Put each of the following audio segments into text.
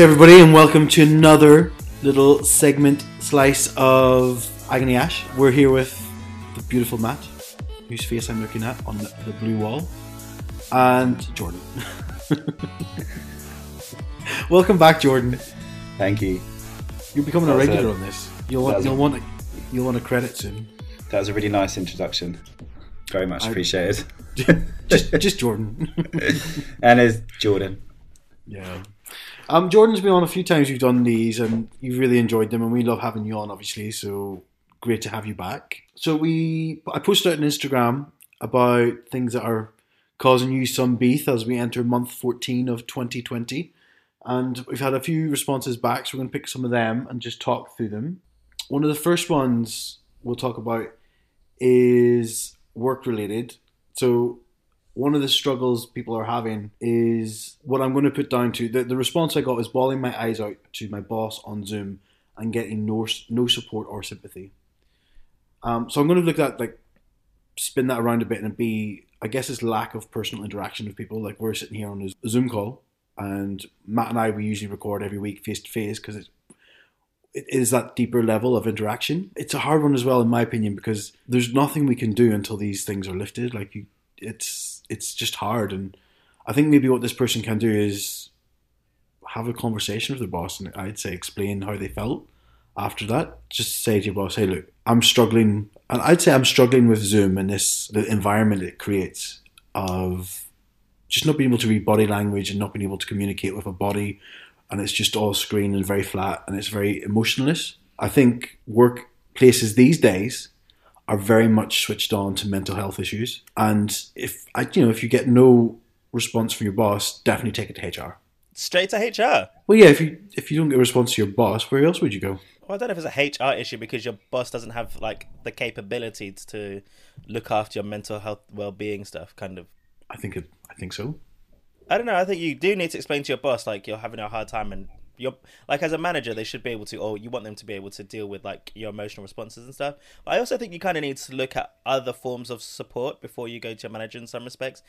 Hey everybody, and welcome to another little segment slice of Agony Ash. We're here with the beautiful Matt, whose face I'm looking at on the, the blue wall, and Jordan. welcome back, Jordan. Thank you. You're becoming a regular a- on this. You'll want, you'll want, a, you'll want a credit soon. That was a really nice introduction. Very much I- appreciated. Just, just Jordan. and it's Jordan. Yeah. Um, Jordan's been on a few times. You've done these, and you've really enjoyed them, and we love having you on, obviously. So great to have you back. So we, I posted out on Instagram about things that are causing you some beef as we enter month fourteen of 2020, and we've had a few responses back. So we're going to pick some of them and just talk through them. One of the first ones we'll talk about is work related. So one of the struggles people are having is what I'm going to put down to the, the response I got was bawling my eyes out to my boss on Zoom and getting no no support or sympathy. Um, so I'm going to look at like spin that around a bit and be I guess it's lack of personal interaction with people. Like we're sitting here on a Zoom call, and Matt and I we usually record every week face to face because it's it is that deeper level of interaction. It's a hard one as well, in my opinion, because there's nothing we can do until these things are lifted. Like you, it's it's just hard, and I think maybe what this person can do is have a conversation with their boss, and I'd say explain how they felt after that. Just say to your boss, "Hey, look, I'm struggling," and I'd say I'm struggling with Zoom and this the environment it creates of just not being able to read body language and not being able to communicate with a body and it's just all screen and very flat and it's very emotionless. I think workplaces these days are very much switched on to mental health issues. And if I, you know, if you get no response from your boss, definitely take it to HR. Straight to HR. Well, yeah, if you if you don't get a response to your boss, where else would you go? Well, I don't know if it's a HR issue because your boss doesn't have like the capability to look after your mental health well-being stuff. Kind of. I think it, I think so. I don't know. I think you do need to explain to your boss like you're having a hard time and you're like as a manager they should be able to or you want them to be able to deal with like your emotional responses and stuff. But I also think you kind of need to look at other forms of support before you go to your manager in some respects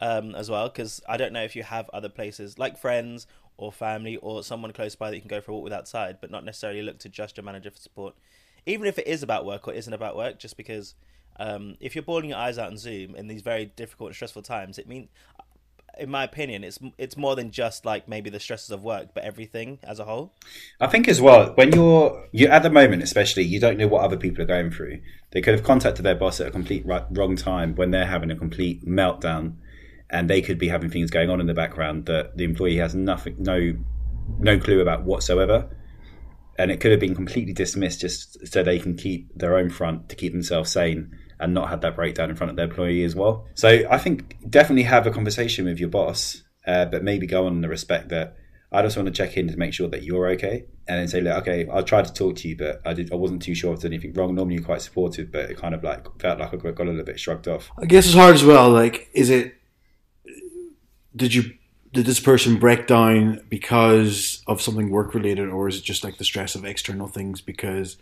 um, as well because I don't know if you have other places like friends or family or someone close by that you can go for a walk with outside, but not necessarily look to just your manager for support. Even if it is about work or isn't about work, just because um, if you're bawling your eyes out on Zoom in these very difficult and stressful times, it means in my opinion, it's it's more than just like maybe the stresses of work, but everything as a whole. I think as well, when you're you at the moment, especially, you don't know what other people are going through. They could have contacted their boss at a complete right, wrong time when they're having a complete meltdown, and they could be having things going on in the background that the employee has nothing, no, no clue about whatsoever. And it could have been completely dismissed just so they can keep their own front to keep themselves sane and not have that breakdown in front of their employee as well. So I think definitely have a conversation with your boss, uh, but maybe go on in the respect that I just want to check in to make sure that you're okay, and then say, look, okay, I tried to talk to you, but I did, I wasn't too sure if there's anything wrong. Normally, you're quite supportive, but it kind of like felt like I got a little bit shrugged off. I guess it's hard as well. Like, is it? Did you? Did this person break down because of something work related, or is it just like the stress of external things? Because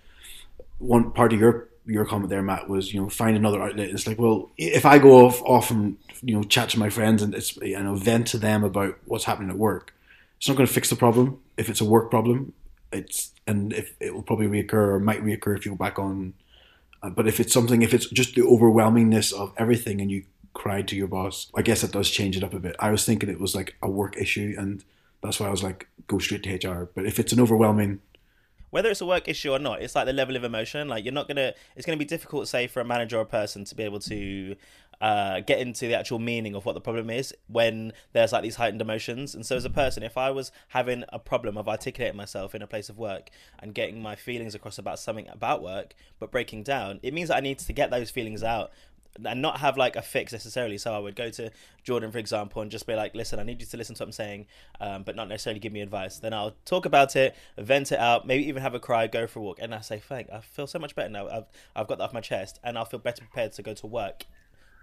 one part of your your comment there, Matt, was you know find another outlet. It's like, well, if I go off off and you know chat to my friends and it's you know vent to them about what's happening at work, it's not going to fix the problem. If it's a work problem, it's and if it will probably reoccur or might reoccur if you go back on. Uh, but if it's something, if it's just the overwhelmingness of everything, and you cried to your boss, I guess it does change it up a bit. I was thinking it was like a work issue, and that's why I was like, go straight to HR. But if it's an overwhelming Whether it's a work issue or not, it's like the level of emotion. Like you're not gonna. It's gonna be difficult, say, for a manager or a person to be able to uh, get into the actual meaning of what the problem is when there's like these heightened emotions. And so, as a person, if I was having a problem of articulating myself in a place of work and getting my feelings across about something about work, but breaking down, it means that I need to get those feelings out and not have like a fix necessarily. So I would go to Jordan, for example, and just be like, "Listen, I need you to listen to what I'm saying, um, but not necessarily give me advice." Then I'll talk about it, vent it out, maybe even have a cry, go for a walk, and I say, "Thank, I feel so much better now. I've I've got that off my chest, and I'll feel better prepared to go to work."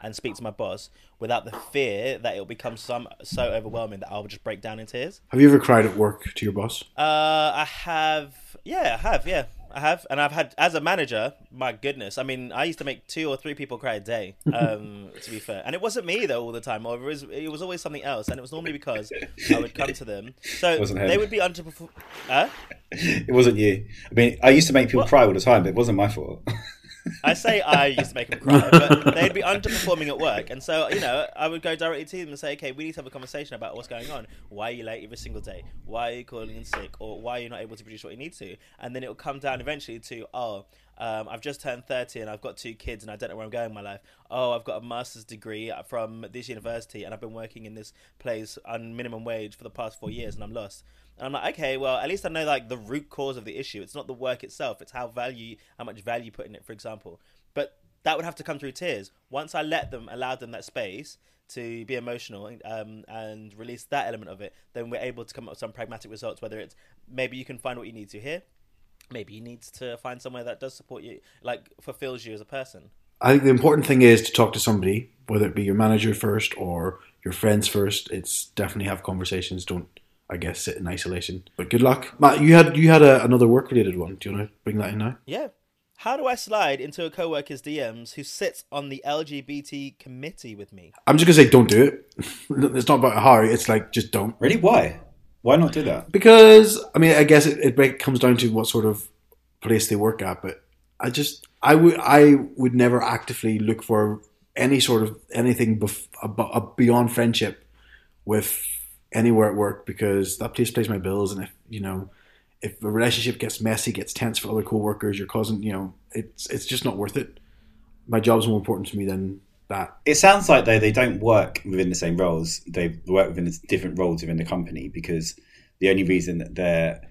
And speak to my boss without the fear that it'll become some so overwhelming that I'll just break down in tears. Have you ever cried at work to your boss? Uh, I have, yeah, I have, yeah, I have, and I've had as a manager. My goodness, I mean, I used to make two or three people cry a day. Um, to be fair, and it wasn't me though all the time. Or it was, it was always something else, and it was normally because I would come to them. So they would be underperform. Huh? It wasn't you. I mean, I used to make people What? cry all the time, but it wasn't my fault. I say I used to make them cry, but they'd be underperforming at work, and so you know I would go directly to them and say, "Okay, we need to have a conversation about what's going on. Why are you late every single day? Why are you calling in sick? Or why are you not able to produce what you need to?" And then it will come down eventually to, "Oh, um, I've just turned thirty and I've got two kids and I don't know where I'm going in my life. Oh, I've got a master's degree from this university and I've been working in this place on minimum wage for the past four years and I'm lost." And I'm like, okay, well, at least I know like the root cause of the issue. It's not the work itself; it's how value, how much value you put in it, for example. But that would have to come through tears. Once I let them, allowed them that space to be emotional um, and release that element of it, then we're able to come up with some pragmatic results. Whether it's maybe you can find what you need to here, maybe you need to find somewhere that does support you, like fulfills you as a person. I think the important thing is to talk to somebody, whether it be your manager first or your friends first. It's definitely have conversations. Don't, I guess, sit in isolation. But good luck, Matt. You had you had a, another work related one. Do you want to bring that in now? Yeah. How do I slide into a coworker's DMs who sits on the LGBT committee with me? I'm just gonna say, don't do it. it's not about how. It's like just don't. really? Why? Why not do that? Because I mean, I guess it, it comes down to what sort of place they work at. But I just, I would, I would never actively look for any sort of anything bef- ab- uh, beyond friendship with anywhere at work because that place pays my bills, and if you know, if a relationship gets messy, gets tense for other coworkers, you're causing, you know, it's it's just not worth it. My job's more important to me than that. It sounds like though they don't work within the same roles. They work within different roles within the company because the only reason that they're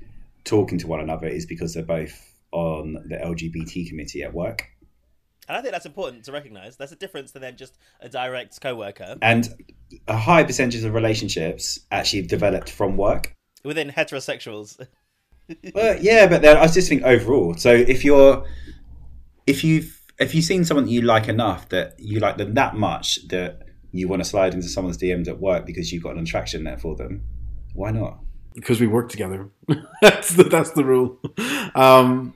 talking to one another is because they're both on the LGBT committee at work. And I think that's important to recognize. That's a difference than then just a direct coworker And a high percentage of relationships actually developed from work. within heterosexuals. Well, yeah, but then I just think overall. So if you're, if you've, if you've seen someone that you like enough that you like them that much that you want to slide into someone's DMs at work because you've got an attraction there for them, why not? because we work together. that's the that's the rule. Um,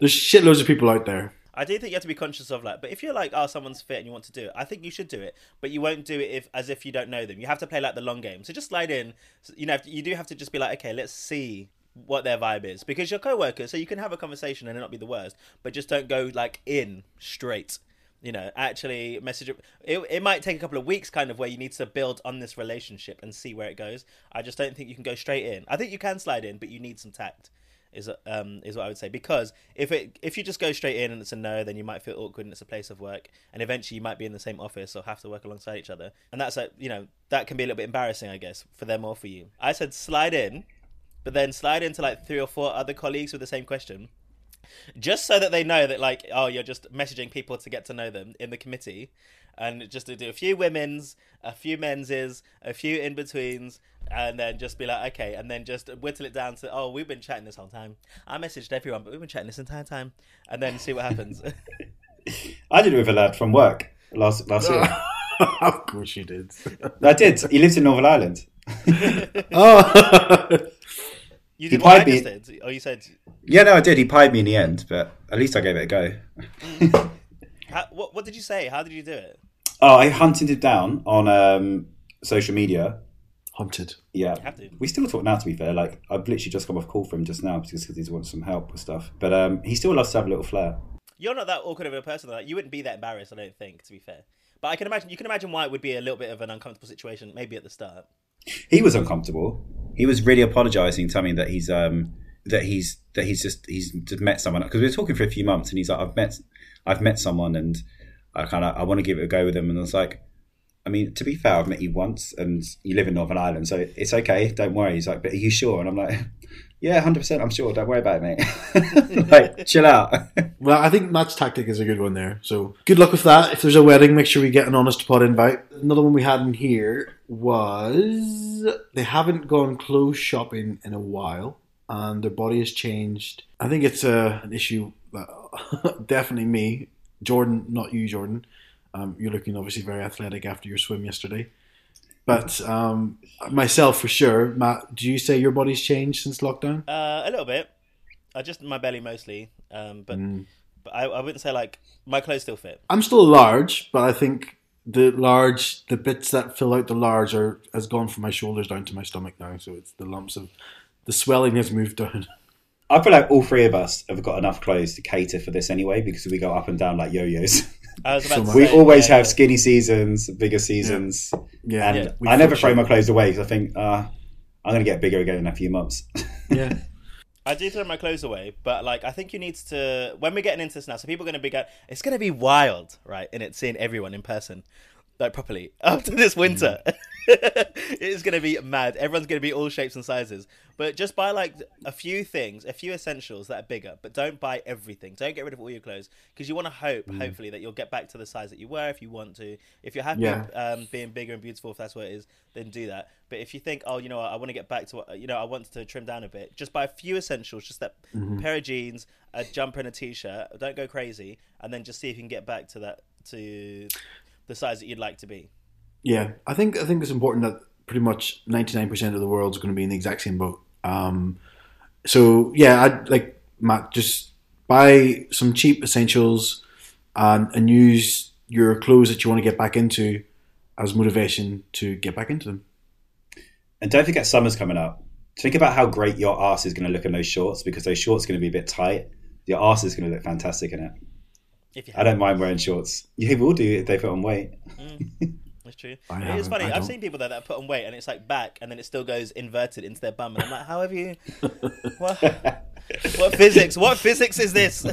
there's shitloads of people out there. I do think you have to be conscious of like, but if you're like, oh, someone's fit and you want to do it, I think you should do it, but you won't do it if as if you don't know them. You have to play like the long game. So just slide in. You know, you do have to just be like, okay, let's see what their vibe is because you're co-workers, so you can have a conversation and it not be the worst, but just don't go like in straight. You know, actually message it. it. It might take a couple of weeks, kind of, where you need to build on this relationship and see where it goes. I just don't think you can go straight in. I think you can slide in, but you need some tact is um is what I would say because if it if you just go straight in and it's a no then you might feel awkward and it's a place of work and eventually you might be in the same office or have to work alongside each other and that's like you know that can be a little bit embarrassing I guess for them or for you I said slide in but then slide into like three or four other colleagues with the same question just so that they know that like oh you're just messaging people to get to know them in the committee and just to do a few women's a few men's a few in betweens and then just be like okay and then just whittle it down to oh we've been chatting this whole time i messaged everyone but we've been chatting this entire time and then see what happens I did it with a lad from work last last year. of course you did. I did. He lives in Northern Ireland. oh, you did what i pied me- just did or you said Yeah, no, I did. He pied me in the end, but at least I gave it a go. how, what, what did you say how did you do it Oh, I hunted him down on um, social media. hunted. Yeah, we still talk now. To be fair, like I've literally just come off call from him just now because he wants some help with stuff. But um, he still loves to have a little flair. You're not that awkward of a person. Like, you wouldn't be that embarrassed, I don't think, to be fair. But I can imagine you can imagine why it would be a little bit of an uncomfortable situation, maybe at the start. He was uncomfortable. He was really apologising, telling me that he's um that he's that he's just he's just met someone because we were talking for a few months, and he's like, I've met I've met someone, and I kind of I want to give it a go with them, and I was like. I mean, to be fair, I've met you once, and you live in Northern Ireland, so it's okay. Don't worry. He's like, "But are you sure?" And I'm like, "Yeah, hundred percent. I'm sure. Don't worry about it, mate. like, chill out." Well, I think Matt's tactic is a good one there. So good luck with that. If there's a wedding, make sure we get an honest pot invite. Another one we had in here was they haven't gone clothes shopping in a while, and their body has changed. I think it's a, an issue that definitely me, Jordan, not you, Jordan. Um, you're looking obviously very athletic after your swim yesterday. But um, myself, for sure, Matt, do you say your body's changed since lockdown? Uh, a little bit. I just my belly mostly, um, but Mm. but I, I wouldn't say like my clothes still fit. I'm still large, but I think the large, the bits that fill out the large are has gone from my shoulders down to my stomach now. So it's the lumps of the swelling has moved down. I feel like all three of us have got enough clothes to cater for this anyway because we go up and down like yo-yos. I was about to much. we say, always yeah, have skinny seasons, bigger seasons, Yeah, and we I never throw my clothes away because I think uh, I'm going to get bigger again in a few months. Yeah, I do throw my clothes away, but like I think you need to when we're getting into this now. So people are going to be go, it's going to be wild, right? And it's seeing everyone in person, like properly after this winter. it's going to be mad. Everyone's going to be all shapes and sizes. But just buy like a few things, a few essentials that are bigger. But don't buy everything. Don't get rid of all your clothes because you want to hope, hopefully, that you'll get back to the size that you were if you want to. If you're happy Yeah. um, being bigger and beautiful, if that's what it is, then do that. But if you think, oh, you know, what, I want to get back to what, you know, I want to trim down a bit, just buy a few essentials, just that pair of jeans, a jumper, and a t-shirt. Don't go crazy, and then just see if you can get back to that to the size that you'd like to be. yeah. I think I think it's important that pretty much ninety nine percent of the world's going to be in the exact same boat. Um, so yeah, I'd like Matt just buy some cheap essentials and and use your clothes that you want to get back into as motivation to get back into them. And don't forget, summer's coming up. Think about how great your ass is going to look in those shorts because those shorts are going to be a bit tight. Your ass is going to look fantastic in it. If you I don't mind wearing shorts. You will do if they put on weight. it's true. I It is funny. I I've seen people that, that put on weight, and it's like back, and then it still goes inverted into their bum, and I'm like, how have you? What, what physics? What physics is this? All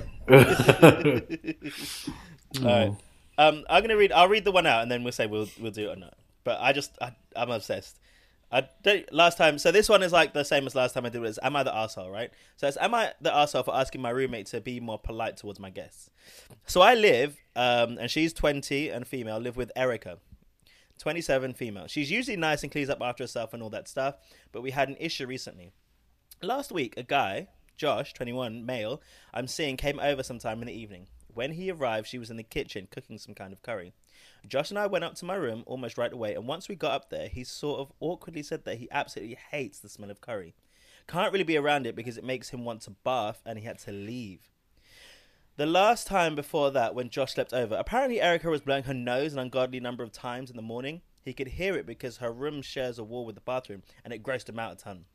right. Um, I'm gonna read. I'll read the one out, and then we'll say we'll we'll do it or not. But I just I, I'm obsessed. I don't, last time. So this one is like the same as last time I did. Was am I the asshole? Right. So it's am I the asshole for asking my roommate to be more polite towards my guests? So I live, um, and she's 20 and female. Live with Erica. 27 female. She's usually nice and cleans up after herself and all that stuff, but we had an issue recently. Last week, a guy, Josh, 21, male, I'm seeing came over sometime in the evening. When he arrived, she was in the kitchen cooking some kind of curry. Josh and I went up to my room almost right away, and once we got up there, he sort of awkwardly said that he absolutely hates the smell of curry. Can't really be around it because it makes him want to bath, and he had to leave. The last time before that, when Josh slept over, apparently Erica was blowing her nose an ungodly number of times in the morning. He could hear it because her room shares a wall with the bathroom, and it grossed him out a ton.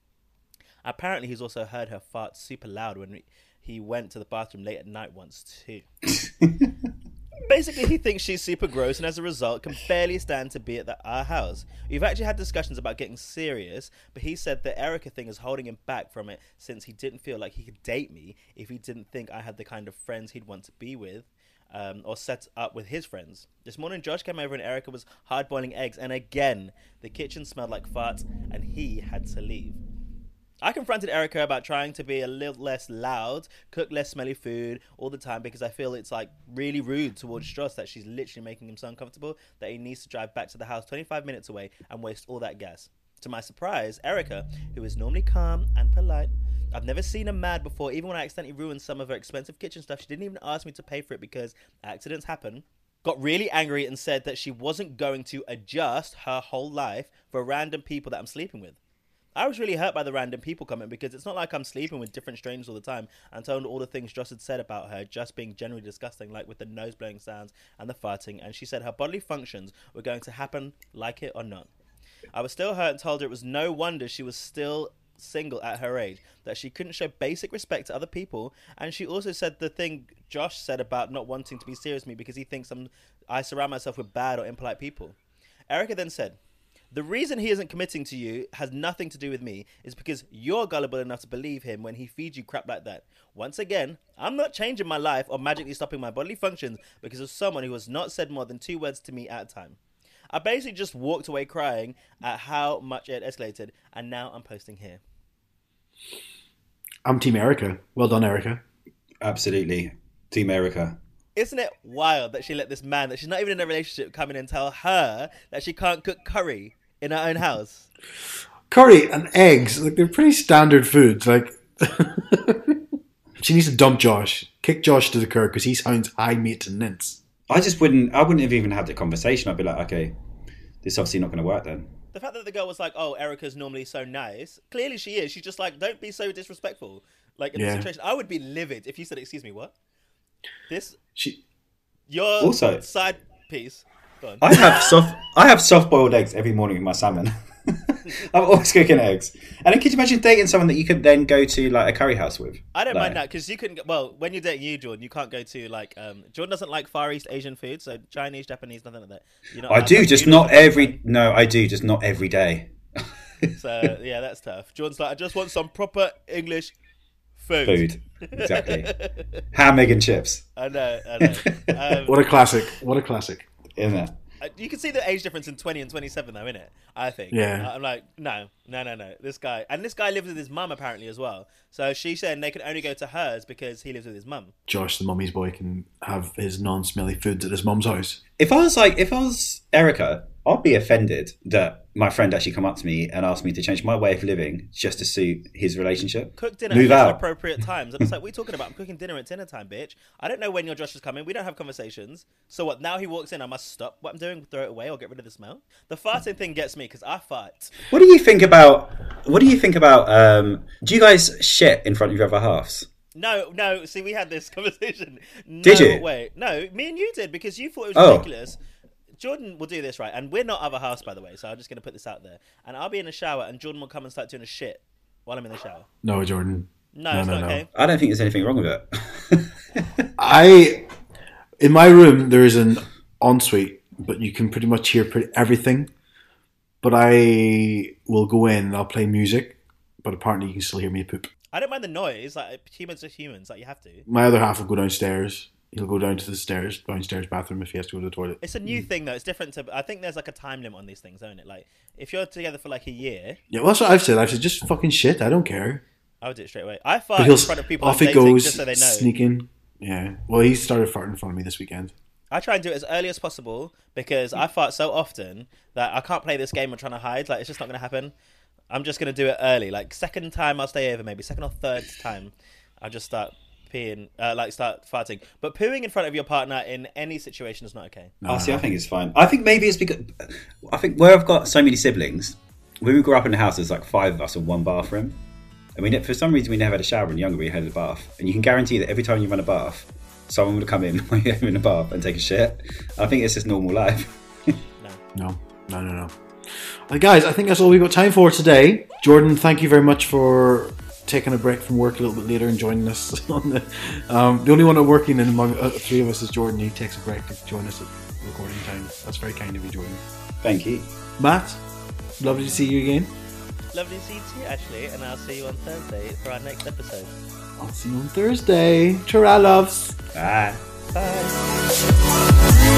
Apparently, he's also heard her fart super loud when he went to the bathroom late at night once too. Basically, he thinks she's super gross and as a result can barely stand to be at the, our house. We've actually had discussions about getting serious, but he said the Erica thing is holding him back from it since he didn't feel like he could date me if he didn't think I had the kind of friends he'd want to be with. Um, or set up with his friends. This morning, Josh came over and Erica was hard boiling eggs, and again, the kitchen smelled like farts, and he had to leave. I confronted Erica about trying to be a little less loud, cook less smelly food all the time because I feel it's like really rude towards Josh that she's literally making him so uncomfortable that he needs to drive back to the house 25 minutes away and waste all that gas. To my surprise, Erica, who is normally calm and polite, I've never seen her mad before, even when I accidentally ruined some of her expensive kitchen stuff. She didn't even ask me to pay for it because accidents happen. Got really angry and said that she wasn't going to adjust her whole life for random people that I'm sleeping with. I was really hurt by the random people comment because it's not like I'm sleeping with different strangers all the time and told all the things Josh had said about her just being generally disgusting, like with the nose blowing sounds and the farting. And she said her bodily functions were going to happen like it or not. I was still hurt and told her it was no wonder she was still single at her age, that she couldn't show basic respect to other people. And she also said the thing Josh said about not wanting to be serious with me because he thinks I'm, I surround myself with bad or impolite people. Erica then said, the reason he isn't committing to you has nothing to do with me. Is because you're gullible enough to believe him when he feeds you crap like that. Once again, I'm not changing my life or magically stopping my bodily functions because of someone who has not said more than two words to me at a time. I basically just walked away crying at how much it escalated, and now I'm posting here. I'm Team Erica. Well done, Erica. Absolutely. Team Erica. Isn't it wild that she let this man that she's not even in a relationship come in and tell her that she can't cook curry in her own house? Curry and eggs, like they're pretty standard foods. Like she needs to dump Josh, kick Josh to the curb because he sounds high maintenance. I just wouldn't. I wouldn't have even had the conversation. I'd be like, okay, this is obviously not going to work then. The fact that the girl was like, "Oh, Erica's normally so nice," clearly she is. She's just like, "Don't be so disrespectful." Like in Yeah. this situation, I would be livid if you said, "Excuse me, what?" This She, your Also- side piece. Go on. I have soft. I have soft boiled eggs every morning with my salmon. I'm always cooking eggs. And then could you imagine dating someone that you could then go to like a curry house with? I don't Like, mind that because you can. Well, when you're dating you, Jordan, you can't go to like. Um, Jordan doesn't like Far East Asian food, so Chinese, Japanese, nothing like that. You're not I do, to just noodles not every. something. No, I do, just not every day. So yeah, that's tough. Jordan's like, I just want some proper English food. Food, exactly. Ham, egg, and chips. I know. I know. Um, what a classic! What a classic! Isn't it? Uh, you can see the age difference in 20 and 27 though, innit? I think. Yeah. I- I'm like, no, no, no, no. This guy, and this guy lives with his mum apparently as well. So she's saying they can only go to hers because he lives with his mum. Josh, the mummy's boy, can have his non-smelly foods at his mum's house. If I was like, if I was Erica, I'd be offended that my friend actually come up to me and asked me to change my way of living just to suit his relationship. Cook dinner Move at out. appropriate times. And it's like, we're talking about? I'm cooking dinner at dinner time, bitch. I don't know when your Josh is coming. We don't have conversations. So what? Now he walks in, I must stop what I'm doing, throw it away, or get rid of the smell. The farting thing gets me because I fart. What do you think about? What do you think about? Um, do you guys shit in front of your other halves? No, no. See, we had this conversation. No Did you? Way. No, me and you did because you thought it was Oh. ridiculous. Jordan will do this right, and we're not other house, by the way. So I'm just going to put this out there. And I'll be in the shower, and Jordan will come and start doing a shit while I'm in the shower. No, Jordan. No, No, it's no, not no. okay. I don't think there's anything wrong with it. I, in my room, there is an ensuite, but you can pretty much hear pretty, everything. But I will go in and I'll play music, but apparently you can still hear me poop. I don't mind the noise. Like humans are humans. Like you have to. My other half will go downstairs. He'll go down to the stairs, downstairs bathroom if he has to go to the toilet. It's a new thing though. It's different to. I think there's like a time limit on these things, isn't it? Like if you're together for like a year, Yeah, well, that's what I've said. I've said just fucking shit. I don't care. I would do it straight away. I fart in front of people off it goes, just so they know. sneaking. Yeah. Well, he started farting in front of me this weekend. I try and do it as early as possible because I fart so often that I can't play this game of trying to hide. Like it's just not going to happen. I'm just going to do it early. Like second time I'll stay over, maybe second or third time, I'll just start peeing, uh, like start farting. But pooing in front of your partner in any situation is not okay. No, Oh, see, I think it's fine. I think maybe it's because I think where I've got so many siblings, when we grew up in the house, there's like five of us in one bathroom. I mean, for some reason, we never had a shower when younger. We had a bath, and you can guarantee that every time you run a bath, someone would come in when you're in a bath and take a shit. I think it's just normal life. No, no, no, no. Uh, guys, I think that's all we've got time for today. Jordan, thank you very much for taking a break from work a little bit later and joining us. On the, um, the only one working in among uh, three of us is Jordan. He takes a break to join us at recording time. That's very kind of you, Jordan. Thank you. Matt, lovely to see you again. Lovely to see you too, Ashley, and I'll see you on Thursday for our next episode. I'll see you on Thursday. Ta-ra, loves. Bye. Bye.